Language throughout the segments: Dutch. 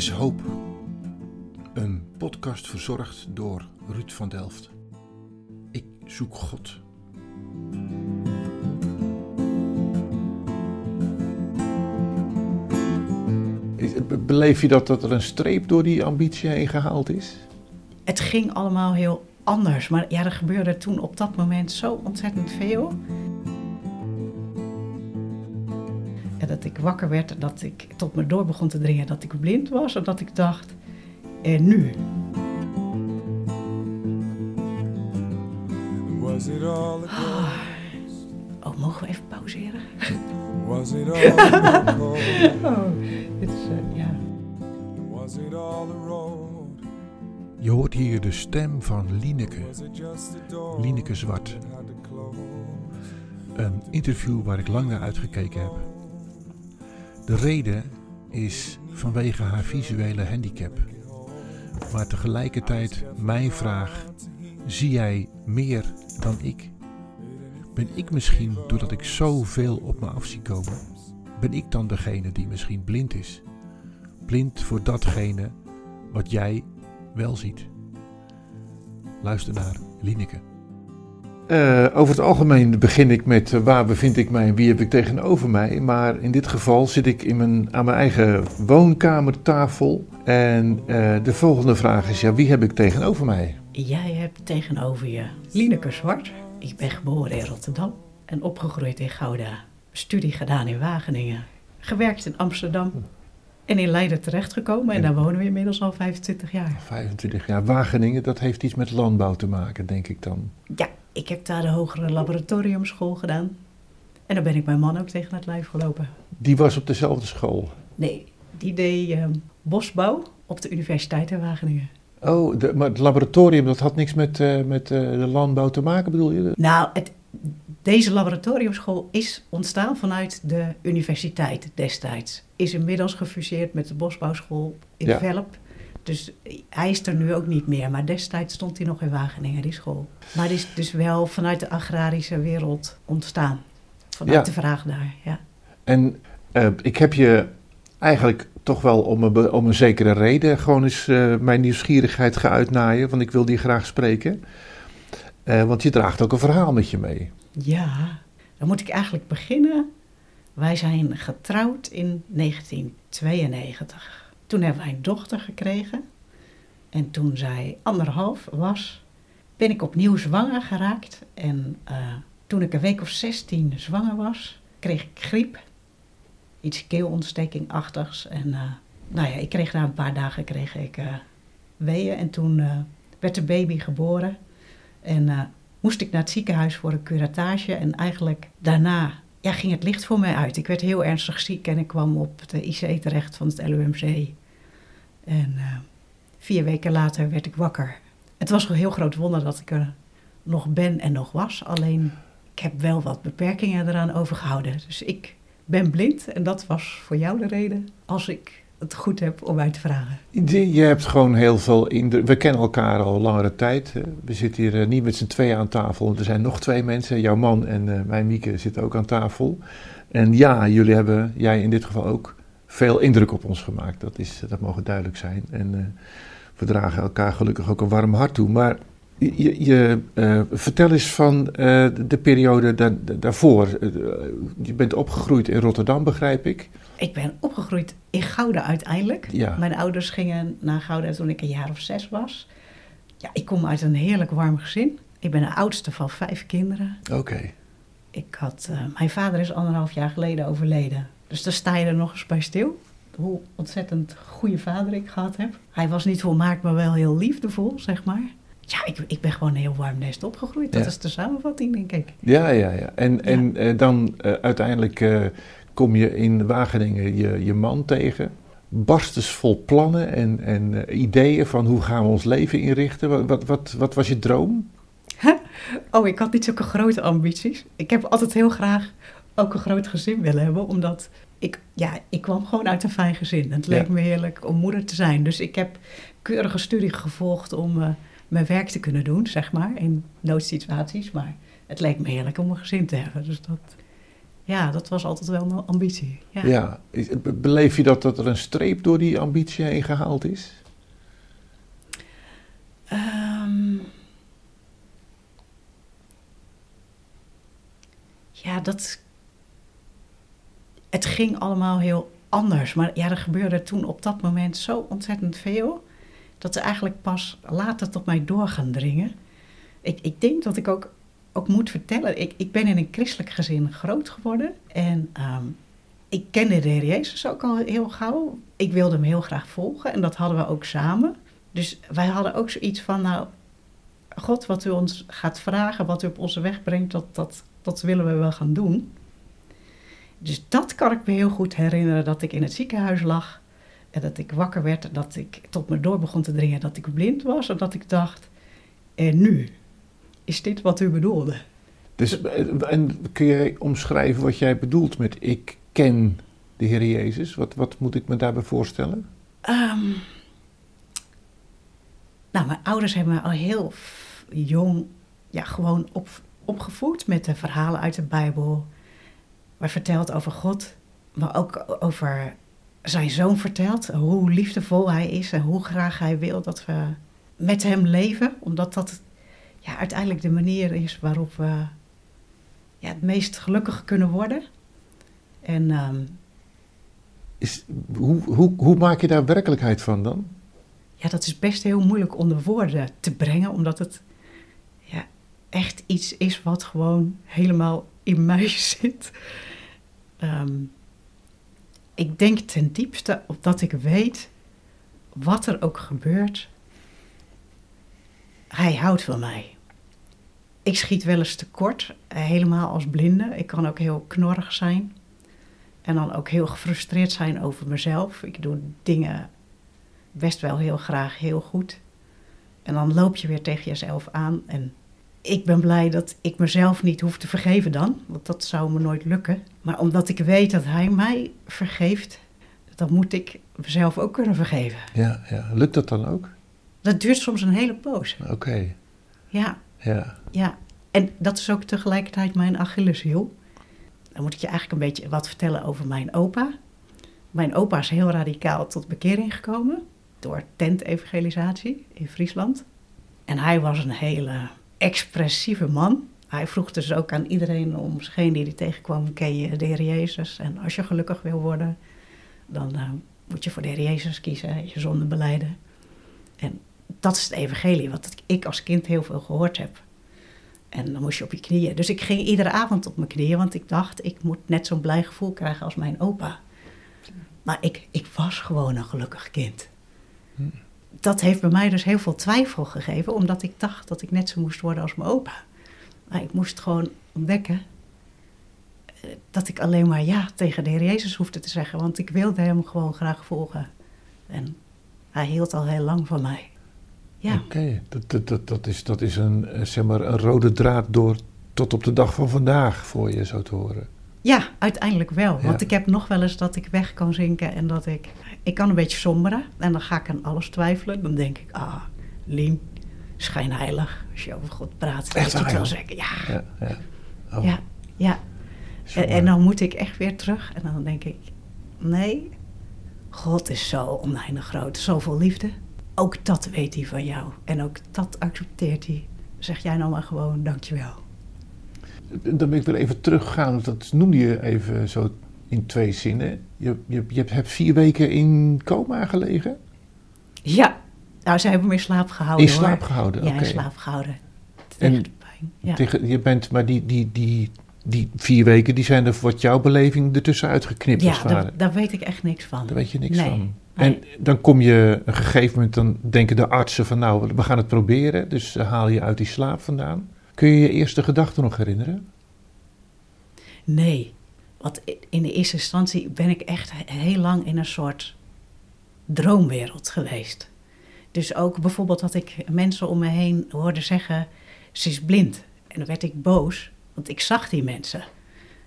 is hoop. Een podcast verzorgd door Ruud van Delft. Ik zoek God. Beleef je dat, dat er een streep door die ambitie heen gehaald is? Het ging allemaal heel anders. Maar ja, er gebeurde toen op dat moment zo ontzettend veel. Dat ik wakker werd en dat ik tot me door begon te dringen dat ik blind was. En dat ik dacht, en nu? Was it all. Oh, mogen we even pauzeren? Was it all a gold? Oh, dit is, eh, ja. Was it all a road? Je hoort hier de stem van Lineke. Lineke Zwart. Een interview waar ik lang naar uitgekeken heb. De reden is vanwege haar visuele handicap. Maar tegelijkertijd mijn vraag: zie jij meer dan ik? Ben ik misschien, doordat ik zoveel op me af zie komen, ben ik dan degene die misschien blind is? Blind voor datgene wat jij wel ziet. Luister naar Lineke. Eh, over het algemeen begin ik met eh, waar bevind ik mij en wie heb ik tegenover mij. Maar in dit geval zit ik in mijn, aan mijn eigen woonkamertafel. En eh, de volgende vraag is, ja, wie heb ik tegenover mij? Jij hebt tegenover je Lineke Zwart. Ik ben geboren in Rotterdam en opgegroeid in Gouda. Studie gedaan in Wageningen. Gewerkt in Amsterdam en in Leiden terechtgekomen. En daar wonen we inmiddels al 25 jaar. 25 jaar Wageningen, dat heeft iets met landbouw te maken, denk ik dan. Ja, ik heb daar de hogere laboratoriumschool gedaan. En daar ben ik mijn man ook tegen het lijf gelopen. Die was op dezelfde school. Nee, die deed ehm, bosbouw op de Universiteit in Wageningen. Oh, de, maar het laboratorium, dat had niks met, eh, met eh, de landbouw te maken, bedoel je? Nou, het, deze laboratoriumschool is ontstaan vanuit de universiteit destijds. Is inmiddels gefuseerd met de bosbouwschool in Ja. Velp. Dus hij is er nu ook niet meer. Maar destijds stond hij nog in Wageningen, die school. Maar die is dus wel vanuit de agrarische wereld ontstaan. Vanuit Ja. de vraag daar, ja. En eh, ik heb je eigenlijk toch wel om een, om een zekere reden gewoon eens eh, mijn nieuwsgierigheid geuitnaaien, want ik wil die graag spreken. Eh, want je draagt ook een verhaal met je mee. Ja, dan moet ik eigenlijk beginnen. Wij zijn getrouwd in 1992. Toen hebben wij een dochter gekregen. En toen zij anderhalf was, ben ik opnieuw zwanger geraakt. En eh, toen ik een week of 16 zwanger was, kreeg ik griep. Iets keelontstekingachtigs. En eh, nou ja, ik kreeg na een paar dagen kreeg ik eh weeën. En toen werd de baby geboren. En moest ik naar het ziekenhuis voor een curatage. En eigenlijk daarna ging het licht voor mij uit. Ik werd heel ernstig ziek en ik kwam op de IC terecht van het LUMC. En eh, vier weken later werd ik wakker. Het was een heel groot wonder dat ik er nog ben en nog was. Alleen ik heb wel wat beperkingen eraan overgehouden. Dus ik ben blind en dat was voor jou de reden als ik het goed heb om mij te vragen. Je hebt gewoon heel veel indruk. We kennen elkaar al langere tijd. We zitten hier eh, niet met z'n tweeën aan tafel. Er zijn nog twee mensen. Jouw man en eh, mijn Mieke zitten ook aan tafel. En ja, jullie hebben, jij in dit geval ook, veel indruk op ons gemaakt. Dat, is, dat mogen duidelijk zijn. En eh, we dragen elkaar gelukkig ook een warm hart toe. Maar je, je eh, vertel eens van eh, de periode da- da- daarvoor. Je bent opgegroeid in Rotterdam, begrijp ik. Ik ben opgegroeid in Gouda uiteindelijk. Ja. Mijn ouders gingen naar Gouda toen ik een jaar of zes was. Ja, ik kom uit een heerlijk warm gezin. Ik ben de oudste van vijf kinderen. Oké. Ik had, mijn vader is anderhalf jaar geleden overleden. Dus daar sta je er nog eens bij stil. Hoe ontzettend goede vader ik gehad heb. Hij was niet volmaakt, maar wel heel liefdevol, zeg maar. Ja, ik, ik ben gewoon een heel warm nest opgegroeid. Dat Ja. is de samenvatting, denk ik. Ja, ja, ja. En, en eh, dan eh, uiteindelijk eh, kom je in Wageningen je, je man tegen. Barstensvol plannen en, en ideeën van hoe gaan we ons leven inrichten. Wat, wat, wat, wat was je droom? Oh, ik had niet zulke grote ambities. Ik heb altijd heel graag ook een groot gezin willen hebben, omdat ik, ja, ik kwam gewoon uit een fijn gezin. Het leek Ja. me heerlijk om moeder te zijn. Dus ik heb keurige studie gevolgd om eh, mijn werk te kunnen doen, zeg maar, in noodsituaties. Maar het leek me heerlijk om een gezin te hebben. Dus dat... ja, dat was altijd wel mijn ambitie. Ja. Ja. Beleef je dat, dat er een streep door die ambitie heen gehaald is? Ehm, ja, dat. Het ging allemaal heel anders. Maar ja, er gebeurde toen op dat moment zo ontzettend veel. Dat ze eigenlijk pas later tot mij door gaan dringen. Ik, ik denk dat ik ook, ook moet vertellen. Ik, ik ben in een christelijk gezin groot geworden. En ehm, ik kende de Heer Jezus ook al heel gauw. Ik wilde hem heel graag volgen. En dat hadden we ook samen. Dus wij hadden ook zoiets van, nou, God, wat u ons gaat vragen, wat u op onze weg brengt, dat, dat, dat willen we wel gaan doen. Dus dat kan ik me heel goed herinneren, dat ik in het ziekenhuis lag en dat ik wakker werd en dat ik tot me door begon te dringen dat ik blind was en dat ik dacht, en nu? Is dit wat u bedoelde? Dus, eh, en kun jij omschrijven wat jij bedoelt met ik ken de Heer Jezus? Wat, wat moet ik me daarbij voorstellen? Ehm, nou, mijn ouders hebben me al heel jong ja, gewoon op, opgevoed met de verhalen uit de Bijbel. Waar verteld over God, maar ook over zijn zoon verteld. Hoe liefdevol hij is en hoe graag hij wil dat we met hem leven. Omdat dat ja, uiteindelijk de manier is waarop we ja, het meest gelukkig kunnen worden. En ehm, Is, hoe, hoe, hoe maak je daar werkelijkheid van dan? Ja, dat is best heel moeilijk onder woorden te brengen, omdat het ja, echt iets is wat gewoon helemaal in mij zit. Ehm, ik denk ten diepste dat ik weet, wat er ook gebeurt, hij houdt van mij. Ik schiet wel eens tekort, eh, helemaal als blinde. Ik kan ook heel knorrig zijn. En dan ook heel gefrustreerd zijn over mezelf. Ik doe dingen best wel heel graag heel goed. En dan loop je weer tegen jezelf aan. En ik ben blij dat ik mezelf niet hoef te vergeven dan. Want dat zou me nooit lukken. Maar omdat ik weet dat hij mij vergeeft, dan moet ik mezelf ook kunnen vergeven. Ja, ja. Lukt dat dan ook? Dat duurt soms een hele poos. Oké, Ja, ja. ja. En dat is ook tegelijkertijd mijn Achilleshiel. Dan moet ik je eigenlijk een beetje wat vertellen over mijn opa. Mijn opa is heel radicaal tot bekering gekomen door tentevangelisatie in Friesland. En hij was een hele expressieve man. Hij vroeg dus ook aan iedereen om zich heen die hij tegenkwam, ken je de Heer Jezus? En als je gelukkig wil worden, dan eh, moet je voor de Heer Jezus kiezen, je zonde beleiden. En dat is het evangelie, wat ik als kind heel veel gehoord heb. En dan moest je op je knieën. Dus ik ging iedere avond op mijn knieën, want ik dacht, ik moet net zo'n blij gevoel krijgen als mijn opa. Maar ik, ik was gewoon een gelukkig kind. Dat heeft bij mij dus heel veel twijfel gegeven, omdat ik dacht dat ik net zo moest worden als mijn opa. Maar ik moest gewoon ontdekken eh, dat ik alleen maar ja tegen de Heer Jezus hoefde te zeggen, want ik wilde hem gewoon graag volgen. En hij hield al heel lang van mij. Ja. Oké, dat, dat, dat, dat is, dat is een, eh, zeg maar, een rode draad door tot op de dag van vandaag voor je zo te horen. Ja, uiteindelijk wel. Ja. Want ik heb nog wel eens dat ik weg kan zinken en dat ik... Ik kan een beetje somberen en dan ga ik aan alles twijfelen. Dan denk ik, ah, Lien, schijnheilig. Als je over God praat, Echt weet je het wel zeggen. Ja, Ja, ja. Oh, ja, ja. En, en dan moet ik echt weer terug en dan denk ik, nee, God is zo oneindig groot, zoveel liefde. Ook dat weet hij van jou en ook dat accepteert hij. Zeg jij nou maar gewoon, dankjewel. Dan wil ik weer even teruggaan, want dat noemde je even zo in twee zinnen. Je, je, je hebt vier weken in coma gelegen? Ja, nou, ze hebben me in slaap gehouden In slaap hoor. gehouden, Ja, in slaap gehouden. En Tegen de pijn. Ja. Tegen, je bent, maar die, die, die, die vier weken, die zijn er wat jouw beleving ertussen uitgeknipt ja, daar, daar weet ik echt niks van. Daar weet je niks Nee, van. En dan kom je een gegeven moment, dan denken de artsen van nou, we gaan het proberen. Dus haal je uit die slaap vandaan. Kun je je eerste gedachte nog herinneren? Nee, want in de eerste instantie ben ik echt he- heel lang in een soort droomwereld geweest. Dus ook bijvoorbeeld dat ik mensen om me heen hoorde zeggen, ze is blind. En dan werd ik boos, want ik zag die mensen.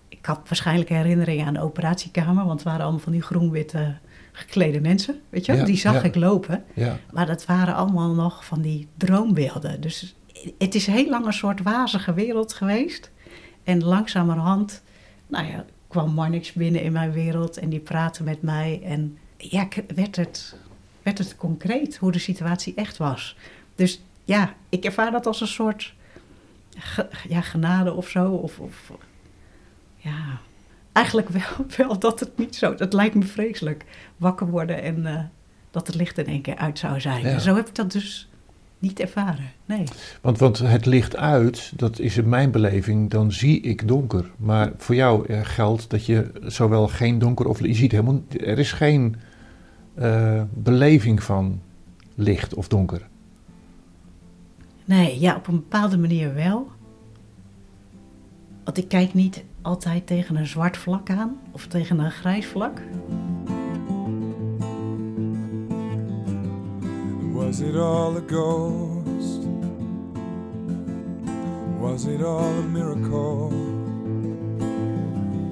Ik had waarschijnlijk herinneringen aan de operatiekamer, want het waren allemaal van die groen-witte geklede mensen, weet je? Ja, Die zag ja. ik lopen. Ja. Maar dat waren allemaal nog van die droombeelden. Dus het is heel lang een soort wazige wereld geweest. En langzamerhand, nou ja, kwam Marnix binnen in mijn wereld en die praatte met mij. En ja, werd het, werd het concreet hoe de situatie echt was. Dus ja, ik ervaar dat als een soort ge- ja, genade of zo. Of, of ja, eigenlijk wel, wel dat het niet zo... Dat lijkt me vreselijk. Wakker worden en eh, dat het licht in één keer uit zou zijn. Ja. Zo heb ik dat dus niet ervaren. Nee. Want, want het licht uit, dat is in mijn beleving, dan zie ik donker. Maar voor jou eh, geldt dat je zowel geen donker of je ziet helemaal, er is geen eh, beleving van licht of donker. Nee, ja, op een bepaalde manier wel. Want ik kijk niet altijd tegen een zwart vlak aan of tegen een grijs vlak. Was it all a ghost? Was it all a miracle?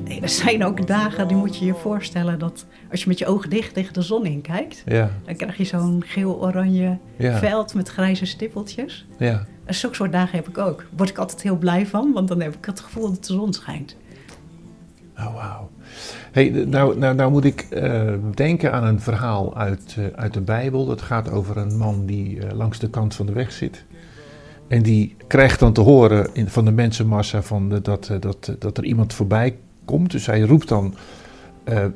Nee, Er zijn ook dagen, die moet je je voorstellen, dat als je met je ogen dicht tegen de zon in kijkt, Ja, dan krijg je zo'n geel-oranje ja, veld met grijze stippeltjes. ja. En zulke soort dagen heb ik ook. Daar word ik altijd heel blij van, want dan heb ik het gevoel dat de zon schijnt. Oh, wauw. Hey, nou, nou, nou moet ik eh, denken aan een verhaal uit, eh, uit de Bijbel. Dat gaat over een man die eh, langs de kant van de weg zit. En die krijgt dan te horen in, van de mensenmassa van dat, eh, dat, dat er iemand voorbij komt. Dus hij roept dan,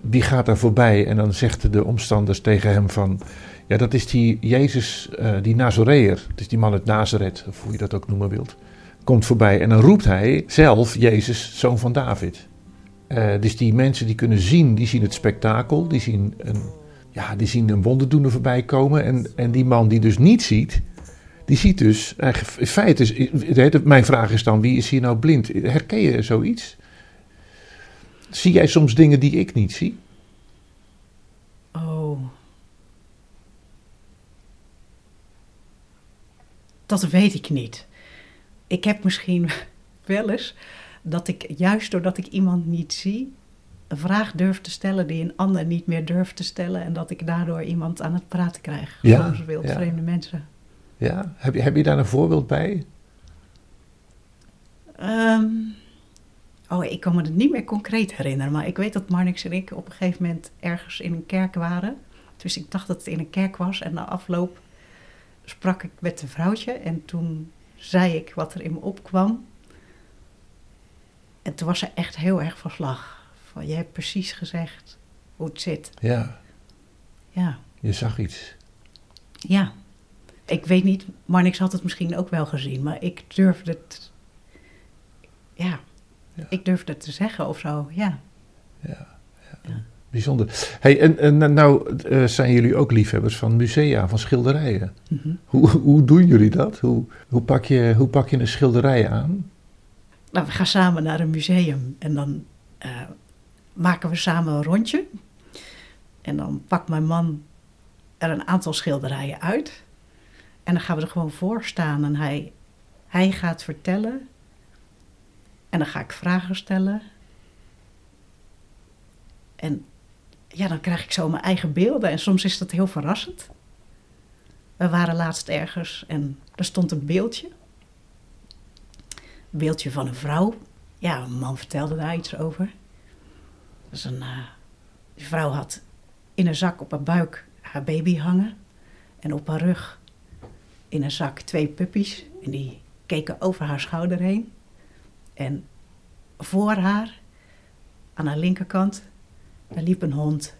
wie gaat daar voorbij? En dan zegt de omstanders tegen hem van... Ja, dat is die Jezus, die Nazoreër. Het is die man uit Nazareth, of hoe je dat ook noemen wilt. Komt voorbij en dan roept hij zelf Jezus, zoon van David. Eh, dus die mensen die kunnen zien, die zien het spektakel, die zien een, ja, die zien een wonderdoener voorbij komen. En, en die man die dus niet ziet, die ziet dus, in feite, is, mijn vraag is dan, wie is hier nou blind? Herken je zoiets? Zie jij soms dingen die ik niet zie? Oh. Dat weet ik niet. Ik heb misschien wel eens dat ik, juist doordat ik iemand niet zie, een vraag durf te stellen die een ander niet meer durft te stellen. En dat ik daardoor iemand aan het praten krijg. Ja, Soms wild ja. vreemde mensen. Ja? Heb, je, heb je daar een voorbeeld bij? Ehm, oh, ik kan me het niet meer concreet herinneren. Maar ik weet dat Marnix en ik op een gegeven moment ergens in een kerk waren. Dus ik dacht dat het in een kerk was. En na afloop sprak ik met een vrouwtje. En toen zei ik wat er in me opkwam. En toen was ze echt heel erg van slag. Van, je hebt precies gezegd hoe het zit. Ja, Ja, je zag iets. ja. Ik weet niet, Marnix had het misschien ook wel gezien. Maar ik durfde het... Ja, Ja. ik durfde het te zeggen of zo, ja. Bijzonder. Hey, en, en nou eh, zijn jullie ook liefhebbers van musea, van schilderijen. Mhm. Hoe, hoe doen jullie dat? Hoe, hoe, pak je, hoe pak je een schilderij aan? Nou, we gaan samen naar een museum en dan eh, maken we samen een rondje. En dan pakt mijn man er een aantal schilderijen uit. En dan gaan we er gewoon voor staan en hij, hij gaat vertellen. En dan ga ik vragen stellen. En ja, dan krijg ik zo mijn eigen beelden en soms is dat heel verrassend. We waren laatst ergens en er stond een beeldje beeldje van een vrouw. Ja, een man vertelde daar iets over. Dus een, eh, die vrouw had in een zak op haar buik haar baby hangen. En op haar rug in een zak twee puppies. En die keken over haar schouder heen. En voor haar, aan haar linkerkant, daar liep een hond.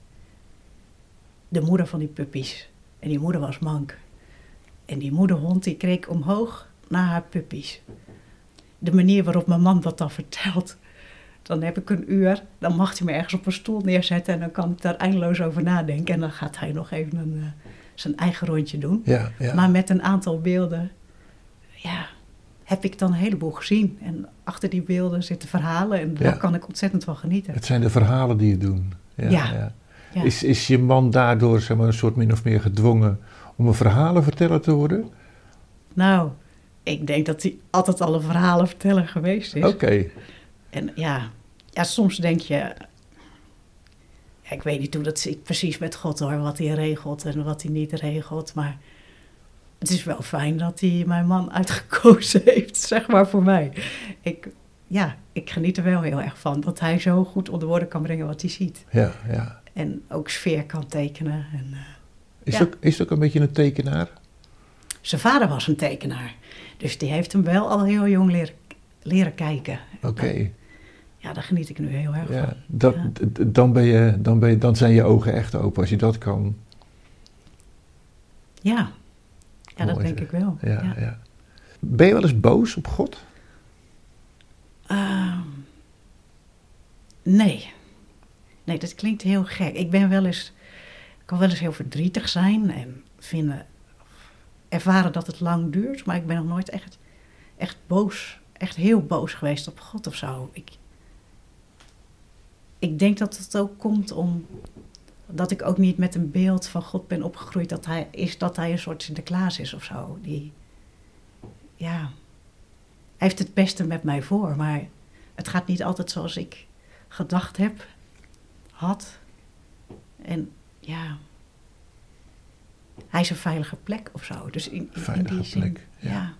De moeder van die puppies. En die moeder was mank. En die moederhond die keek omhoog naar haar puppies de manier waarop mijn man dat dan vertelt. Dan heb ik een uur, dan mag hij me ergens op een stoel neerzetten en dan kan ik daar eindeloos over nadenken. En dan gaat hij nog even een, eh, zijn eigen rondje doen. Ja, ja. Maar met een aantal beelden, ja, heb ik dan een heleboel gezien. En achter die beelden zitten verhalen en daar Ja. kan ik ontzettend van genieten. Het zijn de verhalen die je doen. Ja. Is, is je man daardoor zeg maar, een soort min of meer gedwongen om een verhalenverteller te worden? Nou, ik denk dat hij altijd al een verhalenverteller geweest is. Oké. En ja, ja, soms denk je. Ja, ik weet niet hoe dat zit precies met God hoor, wat hij regelt en wat hij niet regelt. Maar het is wel fijn dat hij mijn man uitgekozen heeft, zeg maar voor mij. Ik, ja, ik geniet er wel heel erg van. Dat hij zo goed onder woorden kan brengen wat hij ziet. Ja, ja. En ook sfeer kan tekenen. En, eh, Is, Ja. ook, is het ook een beetje een tekenaar? Zijn vader was een tekenaar. Dus die heeft hem wel al heel jong leren, leren kijken. Oké. Ja, daar geniet ik nu heel erg Ja, van. dat, Ja. dan, ben je, dan, ben je, dan zijn je ogen echt open als je dat kan. Ja, ja dat denk ik wel. Ja, Ja. ja. Ben je wel eens boos op God? Ehm, nee. Nee, dat klinkt heel gek. Ik ben wel eens, kan wel eens heel verdrietig zijn en vinden, ervaren dat het lang duurt, maar ik ben nog nooit echt, echt boos, echt heel boos geweest op God of zo. Ik, ik denk dat het ook komt om dat ik ook niet met een beeld van God ben opgegroeid dat hij is dat hij een soort Sinterklaas is of zo. Die, ja, hij heeft het beste met mij voor, maar het gaat niet altijd zoals ik gedacht heb, had. En ja, hij is een veilige plek of zo. Dus in, in- in Veilige die zin, plek, ja. ja.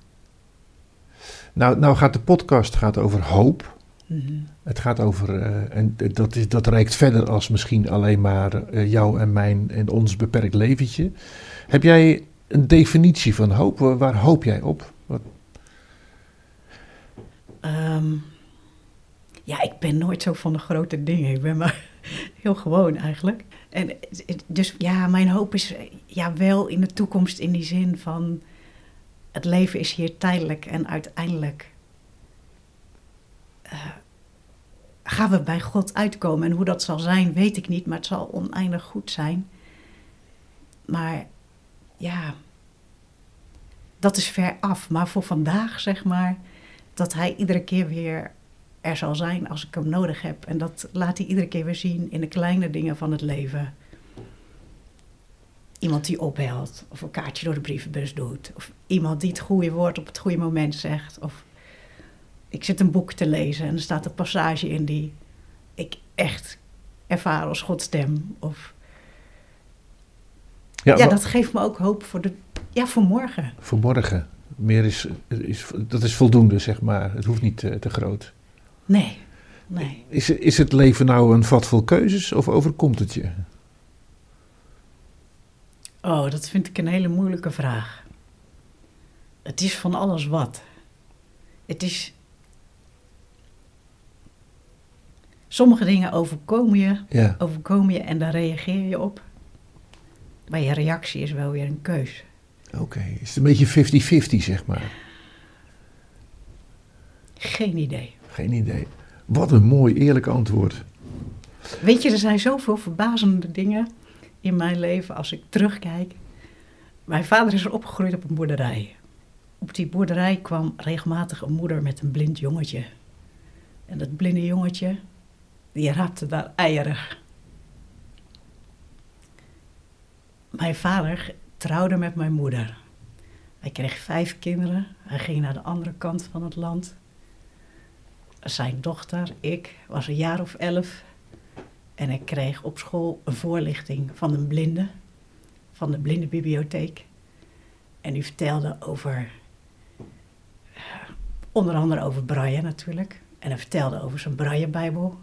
Nou, nou gaat de podcast gaat over hoop. Mhm. Het gaat over, eh, en dat, is, dat reikt verder als misschien alleen maar eh, jou en mijn en ons beperkt leventje. Heb jij een definitie van hoop? Waar, waar hoop jij op? Wat, Ehm, ja, ik ben nooit zo van de grote dingen. Ik ben maar heel gewoon eigenlijk. En dus ja, mijn hoop is ja, wel in de toekomst in die zin van het leven is hier tijdelijk en uiteindelijk eh, gaan we bij God uitkomen. En hoe dat zal zijn, weet ik niet, maar het zal oneindig goed zijn. Maar ja, dat is ver af. Maar voor vandaag, zeg maar, dat hij iedere keer weer er zal zijn als ik hem nodig heb. En dat laat hij iedere keer weer zien in de kleine dingen van het leven. Iemand die opbelt, of een kaartje door de brievenbus doet, of iemand die het goede woord op het goede moment zegt. Of ik zit een boek te lezen en er staat een passage in die ik echt ervaar als Gods stem. Of, ja, dat geeft me ook hoop voor, de, ja, voor morgen. Voor morgen. Meer is, is, dat is voldoende, zeg maar. Het hoeft niet te, te groot. Nee, nee. Is, is het leven nou een vat vol keuzes of overkomt het je? Oh, dat vind ik een hele moeilijke vraag. Het is van alles wat. Het is. Sommige dingen overkomen je, Ja, overkomen je en daar reageer je op. Maar je reactie is wel weer een keus. oké. Is het een beetje 50-50, zeg maar? Geen idee. Geen idee. Wat een mooi eerlijk antwoord. Weet je, er zijn zoveel verbazende dingen in mijn leven als ik terugkijk. Mijn vader is opgegroeid op een boerderij. Op die boerderij kwam regelmatig een moeder met een blind jongetje. En dat blinde jongetje, die raapte daar eieren. Mijn vader trouwde met mijn moeder. Hij kreeg vijf kinderen. Hij ging naar de andere kant van het land. Zijn dochter, ik, was een jaar of elf. En ik kreeg op school een voorlichting van een blinde, van de blindenbibliotheek. En die vertelde over, eh, onder andere over Braille natuurlijk. En hij vertelde over zijn Braillebijbel.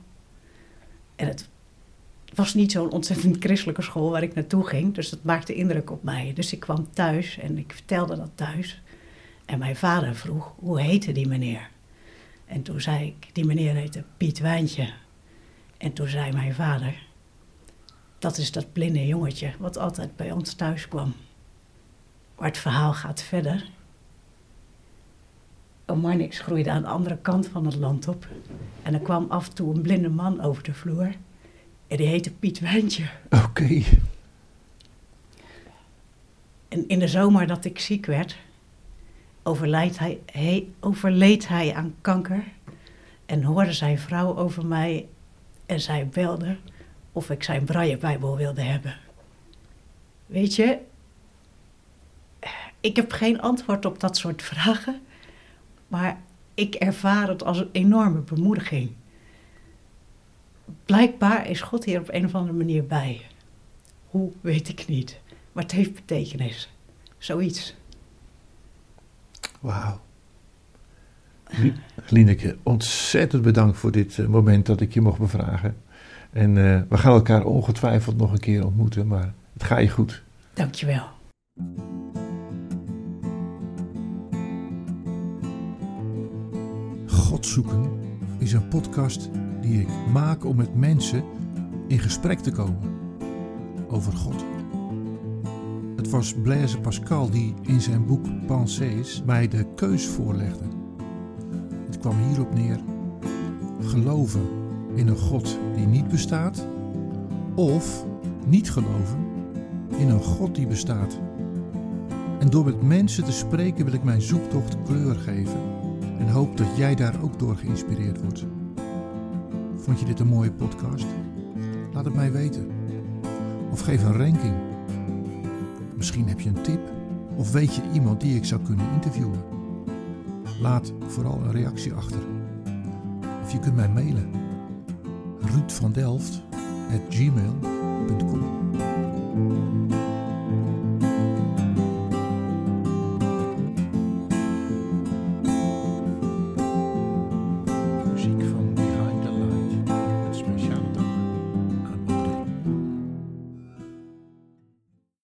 En het was niet zo'n ontzettend christelijke school waar ik naartoe ging, dus dat maakte indruk op mij. Dus ik kwam thuis en ik vertelde dat thuis. En mijn vader vroeg, hoe heette die meneer? En toen zei ik, die meneer heette Piet Wijntje. En toen zei mijn vader, dat is dat blinde jongetje wat altijd bij ons thuis kwam. Maar het verhaal gaat verder. Een Marnix groeide aan de andere kant van het land op. En er kwam af en toe een blinde man over de vloer. En die heette Piet Wijntje. Oké. En in de zomer dat ik ziek werd, overleed hij, hij, overleed hij aan kanker. En hoorde zijn vrouw over mij en zij belde of ik zijn braillebijbel wilde hebben. Weet je, ik heb geen antwoord op dat soort vragen, maar ik ervaar het als een enorme bemoediging. Blijkbaar is God hier op een of andere manier bij. Hoe, weet ik niet. Maar het heeft betekenis. Zoiets. Wauw. Lineke, ontzettend bedankt voor dit eh, moment dat ik je mocht bevragen. En uh, we gaan elkaar ongetwijfeld nog een keer ontmoeten, maar het gaat je goed. Dankjewel. God zoeken is een podcast die ik maak om met mensen in gesprek te komen over God. Het was Blaise Pascal die in zijn boek Pensées mij de keus voorlegde. Het kwam hierop neer: geloven in een God die niet bestaat, of niet geloven in een God die bestaat. En door met mensen te spreken wil ik mijn zoektocht kleur geven en hoop dat jij daar ook door geïnspireerd wordt. Vond je dit een mooie podcast? Laat het mij weten. Of geef een ranking. Misschien heb je een tip of weet je iemand die ik zou kunnen interviewen. Laat vooral een reactie achter. Of je kunt mij mailen. Ruud van